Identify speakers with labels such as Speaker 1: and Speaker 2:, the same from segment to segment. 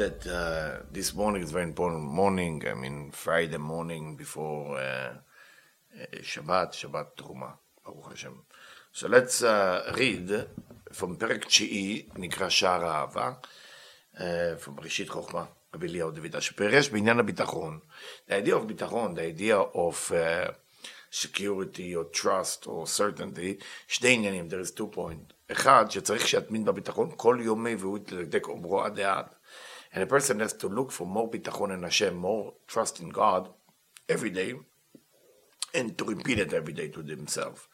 Speaker 1: that uh, this morning is very important morning. I mean, Friday morning before uh, uh Shabbat, Shabbat Truma, Baruch Hashem. So let's uh, read from פרק תשיעי, נקרא Shara האהבה, from ראשית חוכמה, רבי אליהו de Vidas. שפירש בעניין הביטחון. The idea of ביטחון, the idea of uh, security or trust or certainty, שני עניינים, there is two points. אחד, שצריך שיתמין בביטחון כל יומי והוא יתלדק אומרו עד העד. And a person has to look for more ביטחון in Hashem, more trust in God every day, and to repeat it every day to themselves.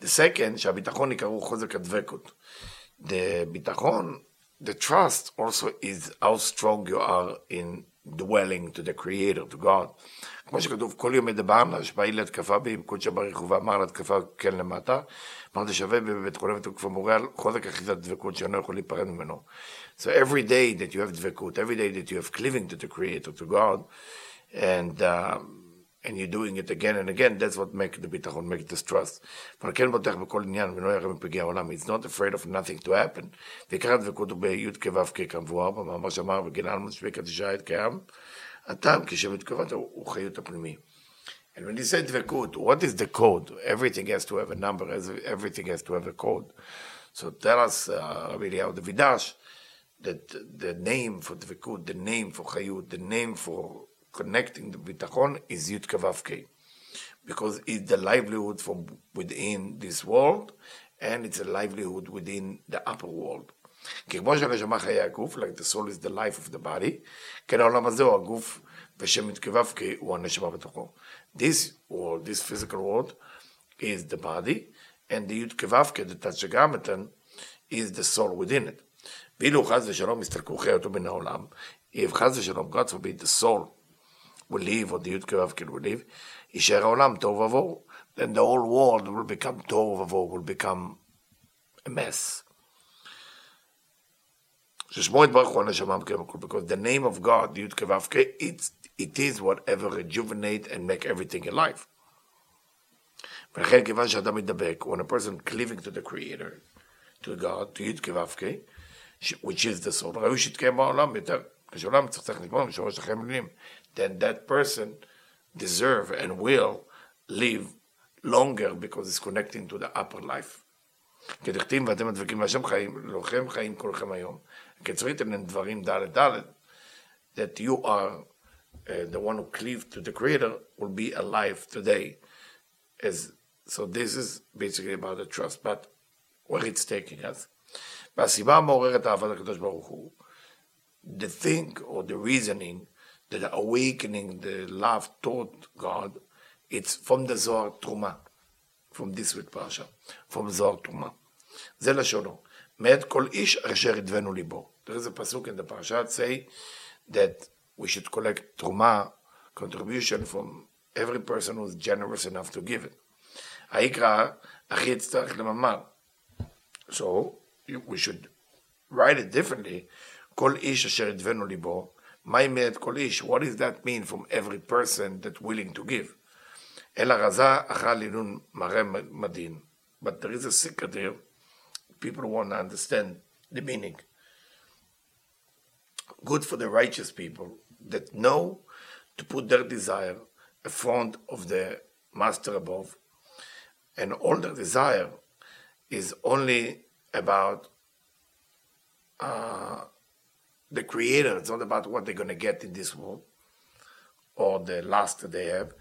Speaker 1: The second, שהביטחון יקראו חוזק הדבקות. The ביטחון, the trust also is how strong you are in dwelling to the Creator, to God. כמו שכתוב, כל יום מדברנה, שבאי להתקפה בי, עם קודשא בריך ואמר להתקפה כן למטה, אמרתי שווה בבית חולים ותוקפה מורה על חוזק אחיזת דבקות שאינו יכול להיפרד ממנו. So every day that you have דבקות, every day that you have cleaving to the Creator, to God, and, um, and you're doing it again and again, that's what make the ביטחון, make this trust. אבל כן בוטח בכל עניין ולא ירא מפגעי העולם. It's not afraid of nothing to happen. ועיקר הדבקות הוא בי' כו' כמבואר במאמר שאמר, וגנן מספיק התשעה את קיים. הטעם כשבט כבוד הוא חיות הפנימי. And when you say דבקות, what is the code? Everything has to have a number, everything has to have a code. So tell us, uh, Rabbi Eliyahu Davidash, that the, the name for דבקות, the name for חיות, the name for connecting the ביטחון is yud ו"ק. Because it's the livelihood from within this world, and it's a livelihood within the upper world. like the soul is the life of the body, This world, this physical world, is the body, and the yud ו"ק, the Tetragrammaton, is the soul within it. ואילו חס ושלום הסתלקו חיותו מן העולם, if חס ושלום, God forbid, the soul will leave, or the י' כו' will leave, יישאר העולם תוהו ובוהו. Then the whole world will become תוהו ובוהו, will become a mess. ששמו יתברך הוא הנשמה מקיים הכל, because the name of God, י' כו' it's, it is whatever rejuvenate and make everything alive. ולכן כיוון שאדם מתדבק, when a person cleaving to the creator, to God, to י' כו' which is the soul, ראוי שיתקיים בעולם יותר, כשעולם צריך לגמור משורש החיים מילים, then that person deserve and will live longer because it's connecting to the upper life. כדכתיב ואתם הדבקים והשם חיים, לכם חיים כולכם היום. כצריתם הם דברים ד' ד', that you are uh, the one who cleave to the Creator will be alive today. As, so this is basically about the trust, but where it's taking us. והסיבה המעוררת אהבת הקדוש ברוך הוא, the thing or the reasoning that awakening the love toward God, it's from the Zohar Truma, from this week Pasha, from Zohar Truma. זה לשונו. מאת כל איש אשר ידבנו ליבו. There is a pasuk in the parasha say that we should collect truma, contribution from every person who is generous enough to give it. היקרא, אחי יצטרך לממר. So, we should write it differently. כל איש אשר ידבנו ליבו, מהי מאת כל איש? What does that mean from every person that willing to give? אלא רזה אכל לינון מראה מדין. But there is a secret here. People want to understand the meaning. Good for the righteous people that know to put their desire in front of the master above. And all their desire is only about uh, the creator. It's not about what they're going to get in this world or the last that they have.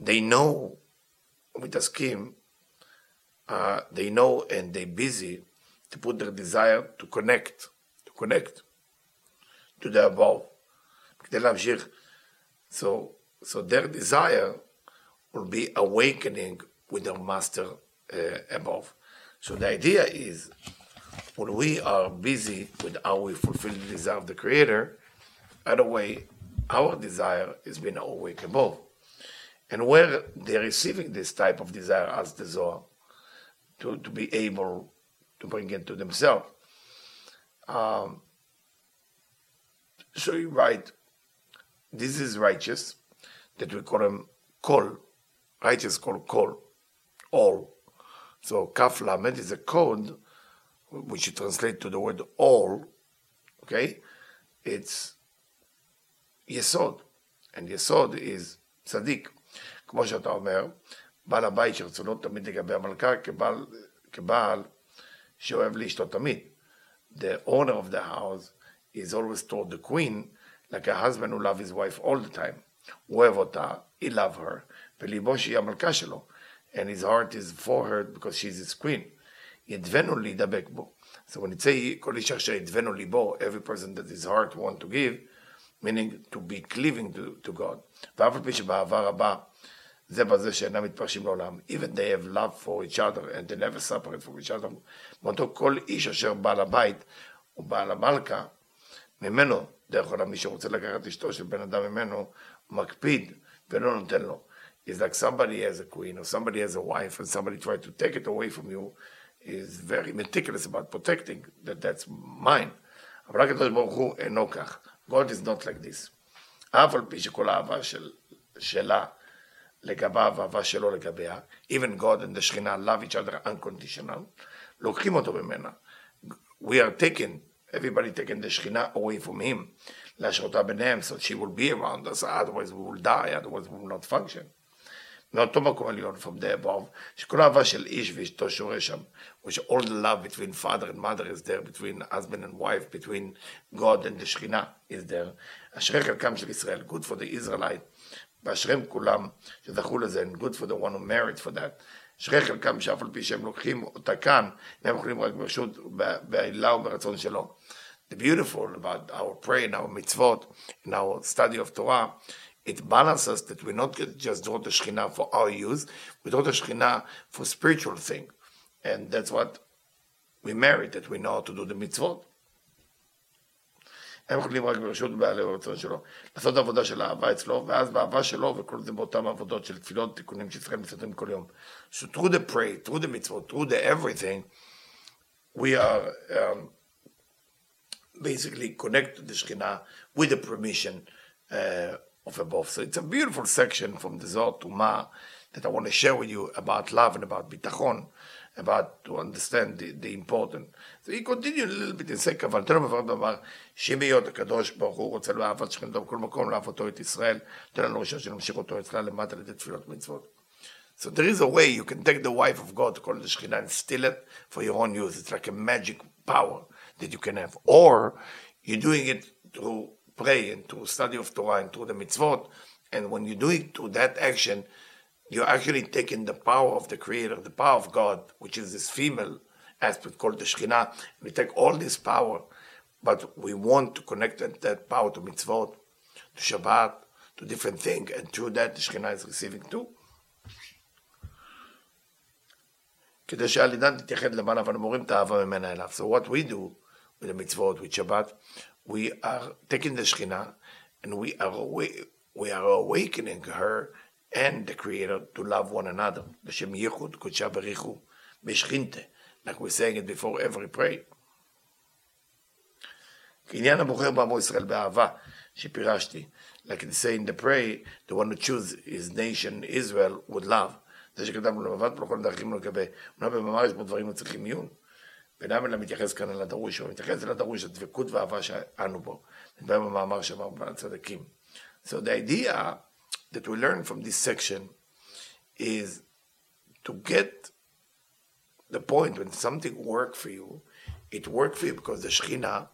Speaker 1: They know with a scheme, uh, they know and they're busy to put their desire to connect, to connect to the above. Love Jih. So, so their desire will be awakening with their master uh, above. So the idea is when we are busy with how we fulfill the desire of the Creator, either way, our desire is being awake above. And where they're receiving this type of desire as the Zohar, to, to be able to bring it to themselves. Um, so you write, this is righteous, that we call them kol, righteous called kol, all. So kaf lamed is a code which you translate to the word all, okay? It's יסוד, and יסוד is צדיק. כמו שאתה אומר, בעל הבית שרצונו תמיד לגבי המלכה כבעל, כבעל שאוהב לאשתו תמיד. The owner of the house is always toward the queen like a husband who love his wife all the time. הוא אוהב אותה, he love her, וליבו שהיא המלכה שלו. And his heart is for her because she's his queen. ידבנו להידבק בו. So when it say כל אישה אשר ידבנו ליבו, every person that his heart want to give, meaning to be cleaving to, to God. ואף על פי שבעבר הבא זה בזה שאינם מתפרשים לעולם. Even they have love for each other and they never separate from each other. מאותו כל איש אשר בעל הבית הוא בעל המלכה, ממנו, דרך עולם מי שרוצה לקחת אשתו של בן אדם ממנו, הוא מקפיד ולא נותן לו. It's like somebody has a queen or somebody has a wife and somebody try to take it away from you is very meticulous about protecting that that's mine. אבל רק הקדוש ברוך הוא אינו כך. God is not like this. אף על פי שכל האהבה של, שלה לגביו, אהבה שלו לגביה, even God and the שכינה love each other unconditional, לוקחים אותו ממנה. We are taken, everybody taken the שכינה away from him, להשאותה ביניהם, so she will be around us, otherwise we will die, otherwise we will not function. מאותו מקום עליון, from the above, שכל אהבה של איש ואשתו שורה שם, which all the love between father and mother is there, between husband and wife, between God and the שכינה is there. אשרי חלקם של ישראל, good for the Israelite, ואשריהם כולם שזכו לזה, and good for the one who merit for that. אשרי חלקם שאף על פי שהם לוקחים אותה כאן, הם יכולים רק ברשות, בעילה וברצון שלו. The beautiful about our prayer and our mitzvot, in our study of Torah, it balances that we not just draw the Shekhinah for our use, we draw the Shekhinah for spiritual thing. And that's what we merit, that we know how to do the mitzvot. הם יכולים רק ברשות בעלי הרצון שלו, לעשות עבודה של אהבה אצלו, ואז באהבה שלו, וכל זה באותן עבודות של תפילות, תיקונים שישראל מסתתרים כל יום. So through the pray, through the mitzvot, through the everything, we are um, basically connected to the Shekhinah with the permission uh, of above. So it's a beautiful section from the Zohar Truma that I want to share with you about love and about bitachon, about to understand the, the important. So he continued a little bit and say, אבל תן לנו בבת דבר, שאם בהיות הקדוש ברוך הוא רוצה לאהבת שכנתו בכל מקום, לאהב אותו את ישראל, תן לנו ראשון שנמשיך אותו אצלה למטה על ידי תפילות מצוות. So there is a way you can take the wife of God, call the Shekhinah, and steal it for your own use. It's like a magic power that you can have. Or you're doing it through pray and through study of Torah and through the mitzvot. And when you do it through that action, you're actually taking the power of the Creator, the power of God, which is this female aspect called the Shekhinah. We take all this power, but we want to connect that power to mitzvot, to Shabbat, to different things, and through that the Shekhinah is receiving too. כדי שעל ידן תתייחד למעלה ונמורים את האהבה ממנה אליו. So what we do with the mitzvot, with Shabbat, we are taking the Shekhinah and we are, we are awakening her and the Creator to love one another. L'shem yichud kudsha berichu b'shchinte, like we're saying it before every prayer. כעניין הבוחר בעמו ישראל באהבה, שפירשתי, like they say in the prayer, the one who choose his nation, Israel, with love. זה שכתבנו לבבת בלכל דרכים לא לקבל. אומנם במאמר יש בו דברים מצריכים עיון. ואינם אלא מתייחס כאן אל הדרוש, הוא מתייחס אל הדרוש, הדבקות ואהבה שאנו בו. נדבר במאמר שאמר בעל הצדיקים. So the idea that we learn from this section is to get the point when something work for you, it worked for you because the Shekhinah,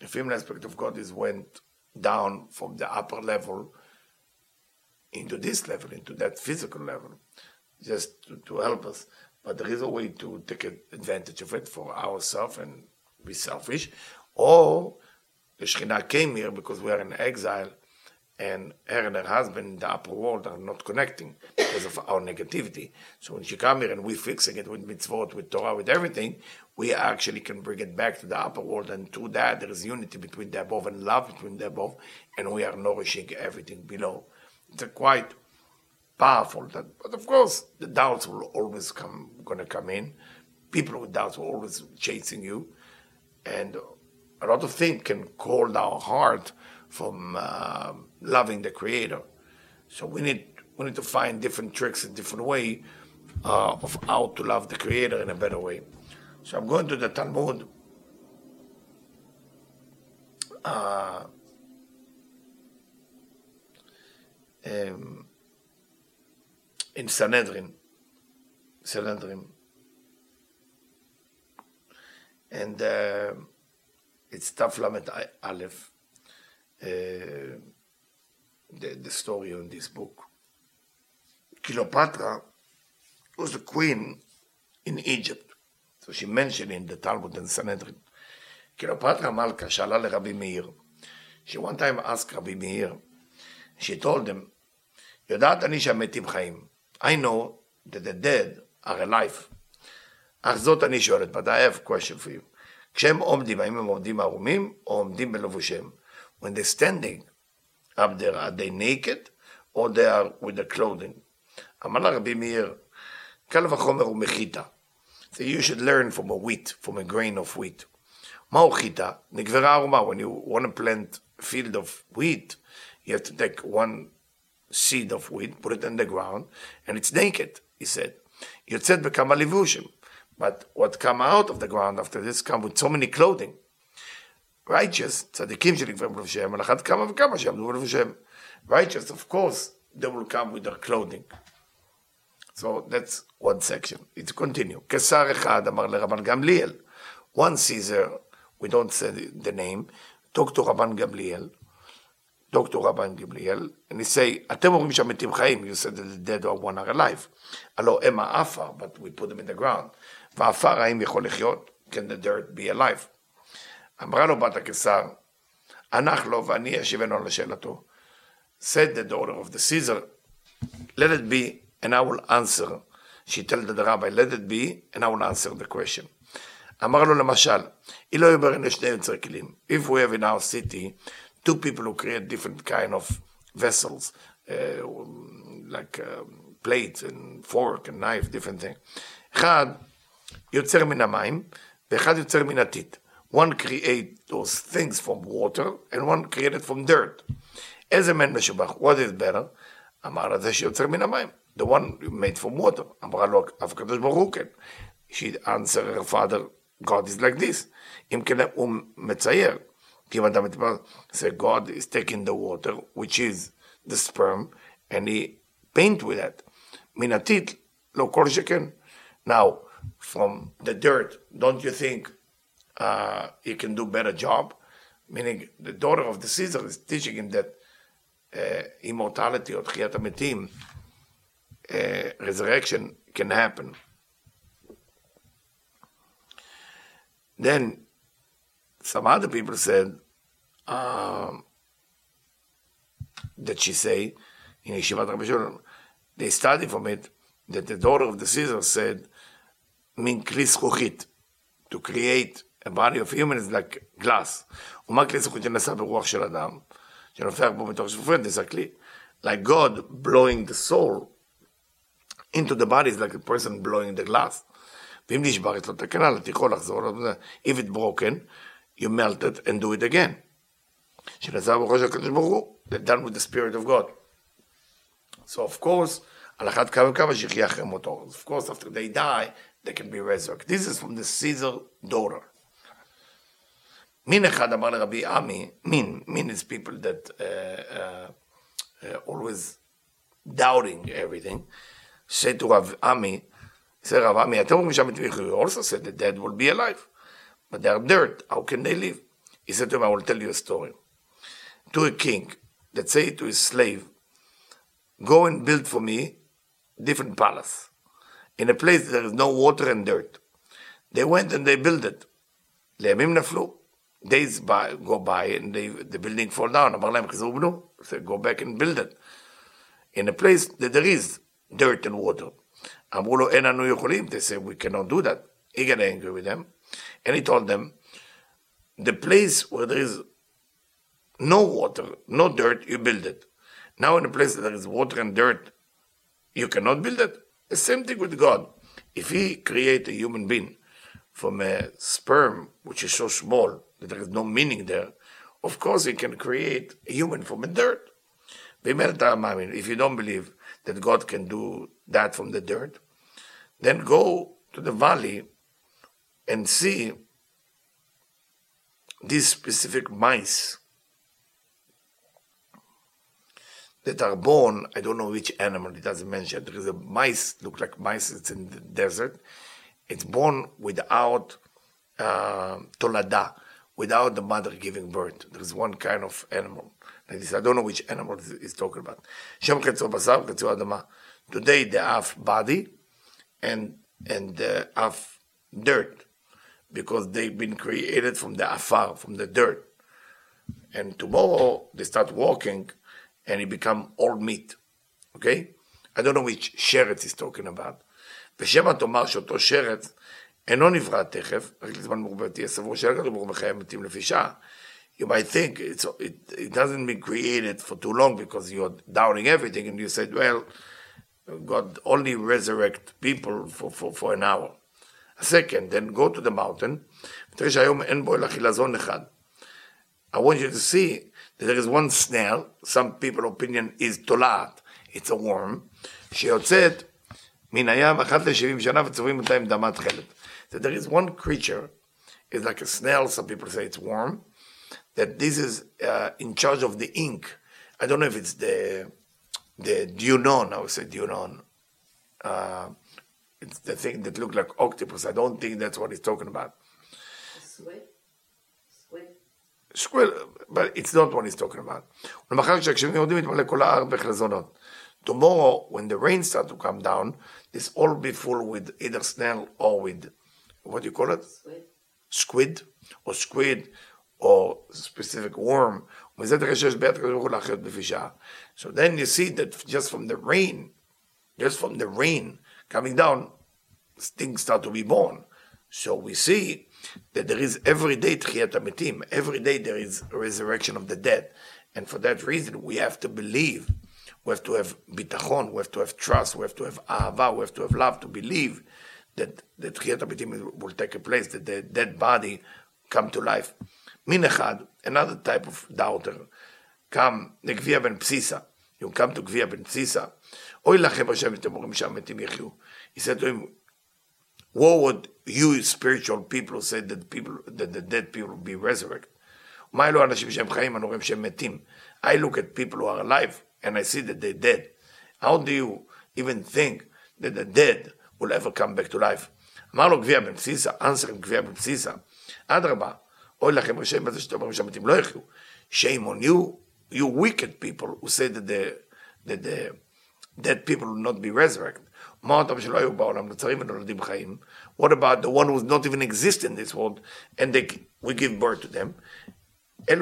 Speaker 1: the female aspect of God, is went down from the upper level into this level, into that physical level, just to, to help us. But there is a way to take advantage of it for ourselves and be selfish. Or the Shekhinah came here because we are in exile and her and her husband in the upper world are not connecting because of our negativity. So when she come here and we're fixing it with mitzvot, with Torah, with everything, we actually can bring it back to the upper world, and through that there is unity between the above and love between the above, and we are nourishing everything below. It's a quite powerful. But of course, the doubts will always come, to come in. People with doubts will always chasing you, and a lot of things can cold our heart from uh, loving the Creator. So we need we need to find different tricks and different way uh, of how to love the Creator in a better way. So I'm going to the Talmud. Uh, um, in Sanhedrin. Sanhedrin. And uh, it's Taf Lamed Aleph, uh, the, the story in this book. Cleopatra was the queen in Egypt. So she mentioned in the Talmud and Sanhedrin. Cleopatra Malka שאלה Rabbi Meir. She one time asked Rabbi Meir, she told him, יודעת אני שהמתים חיים. I know that the dead are alive. אך זאת אני שואלת, but I have a question for you. כשהם עומדים, האם הם עומדים ערומים או עומדים בלבושיהם? When they're standing up there, are they naked or they are with the clothing? אמר לה רבי מאיר, קל וחומר הוא מחיטה. So you should learn from a wheat, from a grain of wheat. מהו חיטה? נגברה ערומה. When you want to plant a field of wheat, you have to take one seed of wheat, put it in the ground, and it's naked, he said. יוצאת בכמה לבושים. But what come out of the ground after this come with so many clothing. righteous, צדיקים שנקראים בלבושיהם, על אחת כמה וכמה שיעמדו בלבושיהם. righteous, of course, they will come with their clothing. So that's one section. It's continue. קיסר אחד אמר לרבן גמליאל. One Caesar, we don't say the name, talk to רבן גמליאל. דוקטור רבן גמליאל, and he say, אתם אומרים שהמתים חיים, you said that the dead are one are alive. הלא הם האפר, but we put them in the ground. ועפר האם יכול לחיות? Can the dirt be alive? אמרה לו בת הקיסר, הנח לו ואני אשיבנו לשאלתו. said the daughter of the Caesar, let it be and I will answer. She told the rabbi, let it be and I will answer the question. אמר לו למשל, אילו היו ברנה שני יוצרי כלים. If we have in our city two people who create different kind of vessels, uh, like uh, plate and fork and knife, different thing. אחד יוצר מן המים, ואחד יוצר מן הטיט. One create those things from water, and one created from dirt. איזה מן משובח? What is better? אמר לה זה שיוצר מן המים. The one made from water. אמרה לו, אף הקדוש ברוך הוא כן. She answered her father, God is like this. אם כן הוא מצייר. say God is taking the water, which is the sperm, and he paint with that. Minatit lo chicken. Now, from the dirt, don't you think uh, he can do better job? Meaning, the daughter of the Caesar is teaching him that uh, immortality or tchiyat uh, resurrection can happen. Then some other people said um, that she say in Yeshivat Rabbi Shulman, they study from it that the daughter of the Caesar said min כלי זכוכית, to create a body of human is like glass. ומה כלי זכוכית שנעשה ברוח של אדם, שנופח בו מתוך שפופרת, זה הכלי. Like God blowing the soul into the body is like a person blowing the glass. ואם נשבר אצלו תקנה, לתיכו לחזור, if it broken, you melt it and do it again. שנעשה ברוח של הקדוש ברוך הוא, they're done with the spirit of God. So of course, על אחת כמה וכמה שיחיה אחרי מותו. Of course, after they die, they can be resurrected. This is from the Caesar daughter. מין אחד אמר לרבי עמי, מין, מין is people that uh, uh, uh, always doubting everything, say to Rav Ami, say Rav Ami, אתם אומרים שהמתים you also said the dead will be alive, but they are dirt, how can they live? He said to him, I will tell you a story. To a king that say to his slave, go and build for me different palace in a place there is no water and dirt. They went and they built it. לימים נפלו. Days by, go by and they, the building fall down. אמר להם, חזרו בנו. So go back and build it. In a place that there is dirt and water. אמרו לו, אין אנו יכולים. They said, we cannot do that. He got angry with them. And he told them, the place where there is no water, no dirt, you build it. Now in a place that there is water and dirt, you cannot build it. The same thing with God. If He create a human being from a sperm, which is so small that there is no meaning there, of course He can create a human from a dirt. If you don't believe that God can do that from the dirt, then go to the valley and see these specific mice that are born, I don't know which animal, it doesn't mention. There is a mice, look like mice, it's in the desert. It's born without uh, tolada, without the mother giving birth. There is one kind of animal. I don't know which animal he's talking about. Today they have body and and uh, have dirt because they've been created from the afar, from the dirt. And tomorrow they start walking and it become all meat. Okay? I don't know which שרץ he's talking about. ושמא תאמר שאותו שרץ אינו נברא תכף, רק לזמן מרובה תהיה סבור שאין כתוב ברוך בחיי המתים לפי שעה. You might think it's, it, it doesn't be created for too long because you're doubting everything and you said, well, God only resurrect people for, for, for an hour. A second, then go to the mountain. I want you to see that there is one snail, some people opinion is tolat, it's a worm, שיוצאת מן הים אחת ל-70 שנה וצוברים אותה עם דמת חלד. So there is one creature, it's like a snail, some people say it's worm, that this is uh, in charge of the ink. I don't know if it's the the dunon, I would say dunon. Uh, it's the thing that looked like octopus. I don't think that's what he's talking about.
Speaker 2: Squid? Squid?
Speaker 1: Squid, but it's not what he's talking about. Tomorrow, when the rain starts to come down, this all be full with either snail or with, what do you call it?
Speaker 2: Squid.
Speaker 1: Squid, or squid, or specific worm. So then you see that just from the rain, just from the rain coming down, things start to be born. So we see that there is every day Tchiyat Ametim, every day there is a resurrection of the dead. And for that reason, we have to believe, we have to have bitachon, we have to have trust, we have to have ahava, we have to have love to believe that the Tchiyat Ametim will take place, that the dead body come to life. Min echad, another type of doubter, come לגביע ben Psisa. You come to גביע ben Psisa. אוי לכם השם אתם אומרים שהמתים יחיו. He said to him, what would you spiritual people who said that people that the dead people will be resurrected? מה אלו האנשים שהם חיים, אני רואים שהם מתים. I look at people who are alive and I see that they're dead. How do you even think that the dead will ever come back to life? אמר לו גביע בן בסיסה, answer גביע בן בסיסה, אדרבה, אוי לכם השם בזה שאתם אומרים שהמתים לא יחיו. Shame on you, you wicked people who say that the, that the dead people will not be resurrected. What about the one who does not even exist in this world, and they, we give birth to them? Of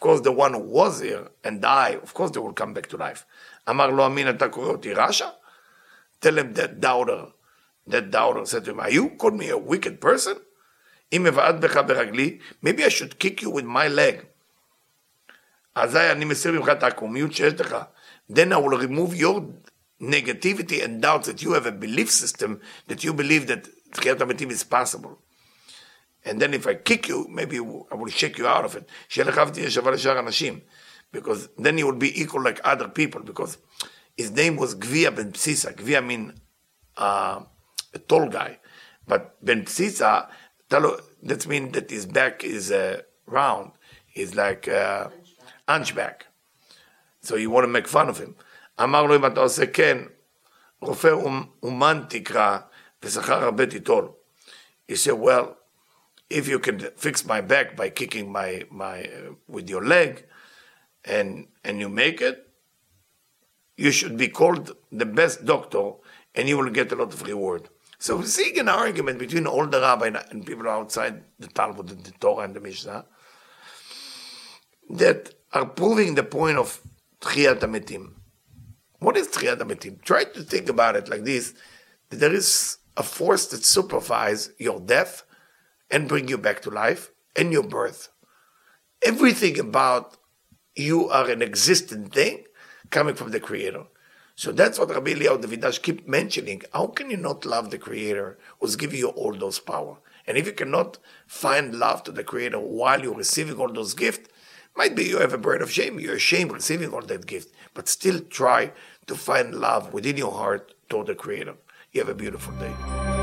Speaker 1: course, the one who was here and died, of course they will come back to life. Tell him that doubter, that doubter said to him, Are you called me a wicked person? maybe I should kick you with my leg. אזי אני מסיר ממך את העקומיות שיש לך. Then I will remove your negativity and doubt that you have a belief system that you believe that Tchiyat Amitim is possible. And then if I kick you, maybe I will shake you out of it. Because then you will be equal like other people. Because his name was Gvia Ben Psisa. Gvia mean uh, a tall guy. But Ben Psisa, that means that his back is uh, round. He's like uh, hunchback. So you want to make fun of him. אמר לו, אם אתה עושה כן, רופא אומן תקרא, ושכר הרבה תיטול. He said, well, if you can fix my back by kicking my, my, uh, with your leg, and, and you make it, you should be called the best doctor, and you will get a lot of reward. So we're seeing an argument between all the rabbi and people outside the Talmud and the Torah and the Mishnah that are proving the point of Tchiyat HaMetim. What is Tchiyat HaMetim? Try to think about it like this, there is a force that supervises your death and bring you back to life and your birth. Everything about you are an existent thing coming from the Creator. So that's what Rabbi Eliyahu de Vidas keep mentioning. How can you not love the Creator who's giving you all those power? And if you cannot find love to the Creator while you're receiving all those gifts, might be you have a burden of shame. You're ashamed receiving all that gift, but still try to find love within your heart toward the Creator. You have a beautiful day.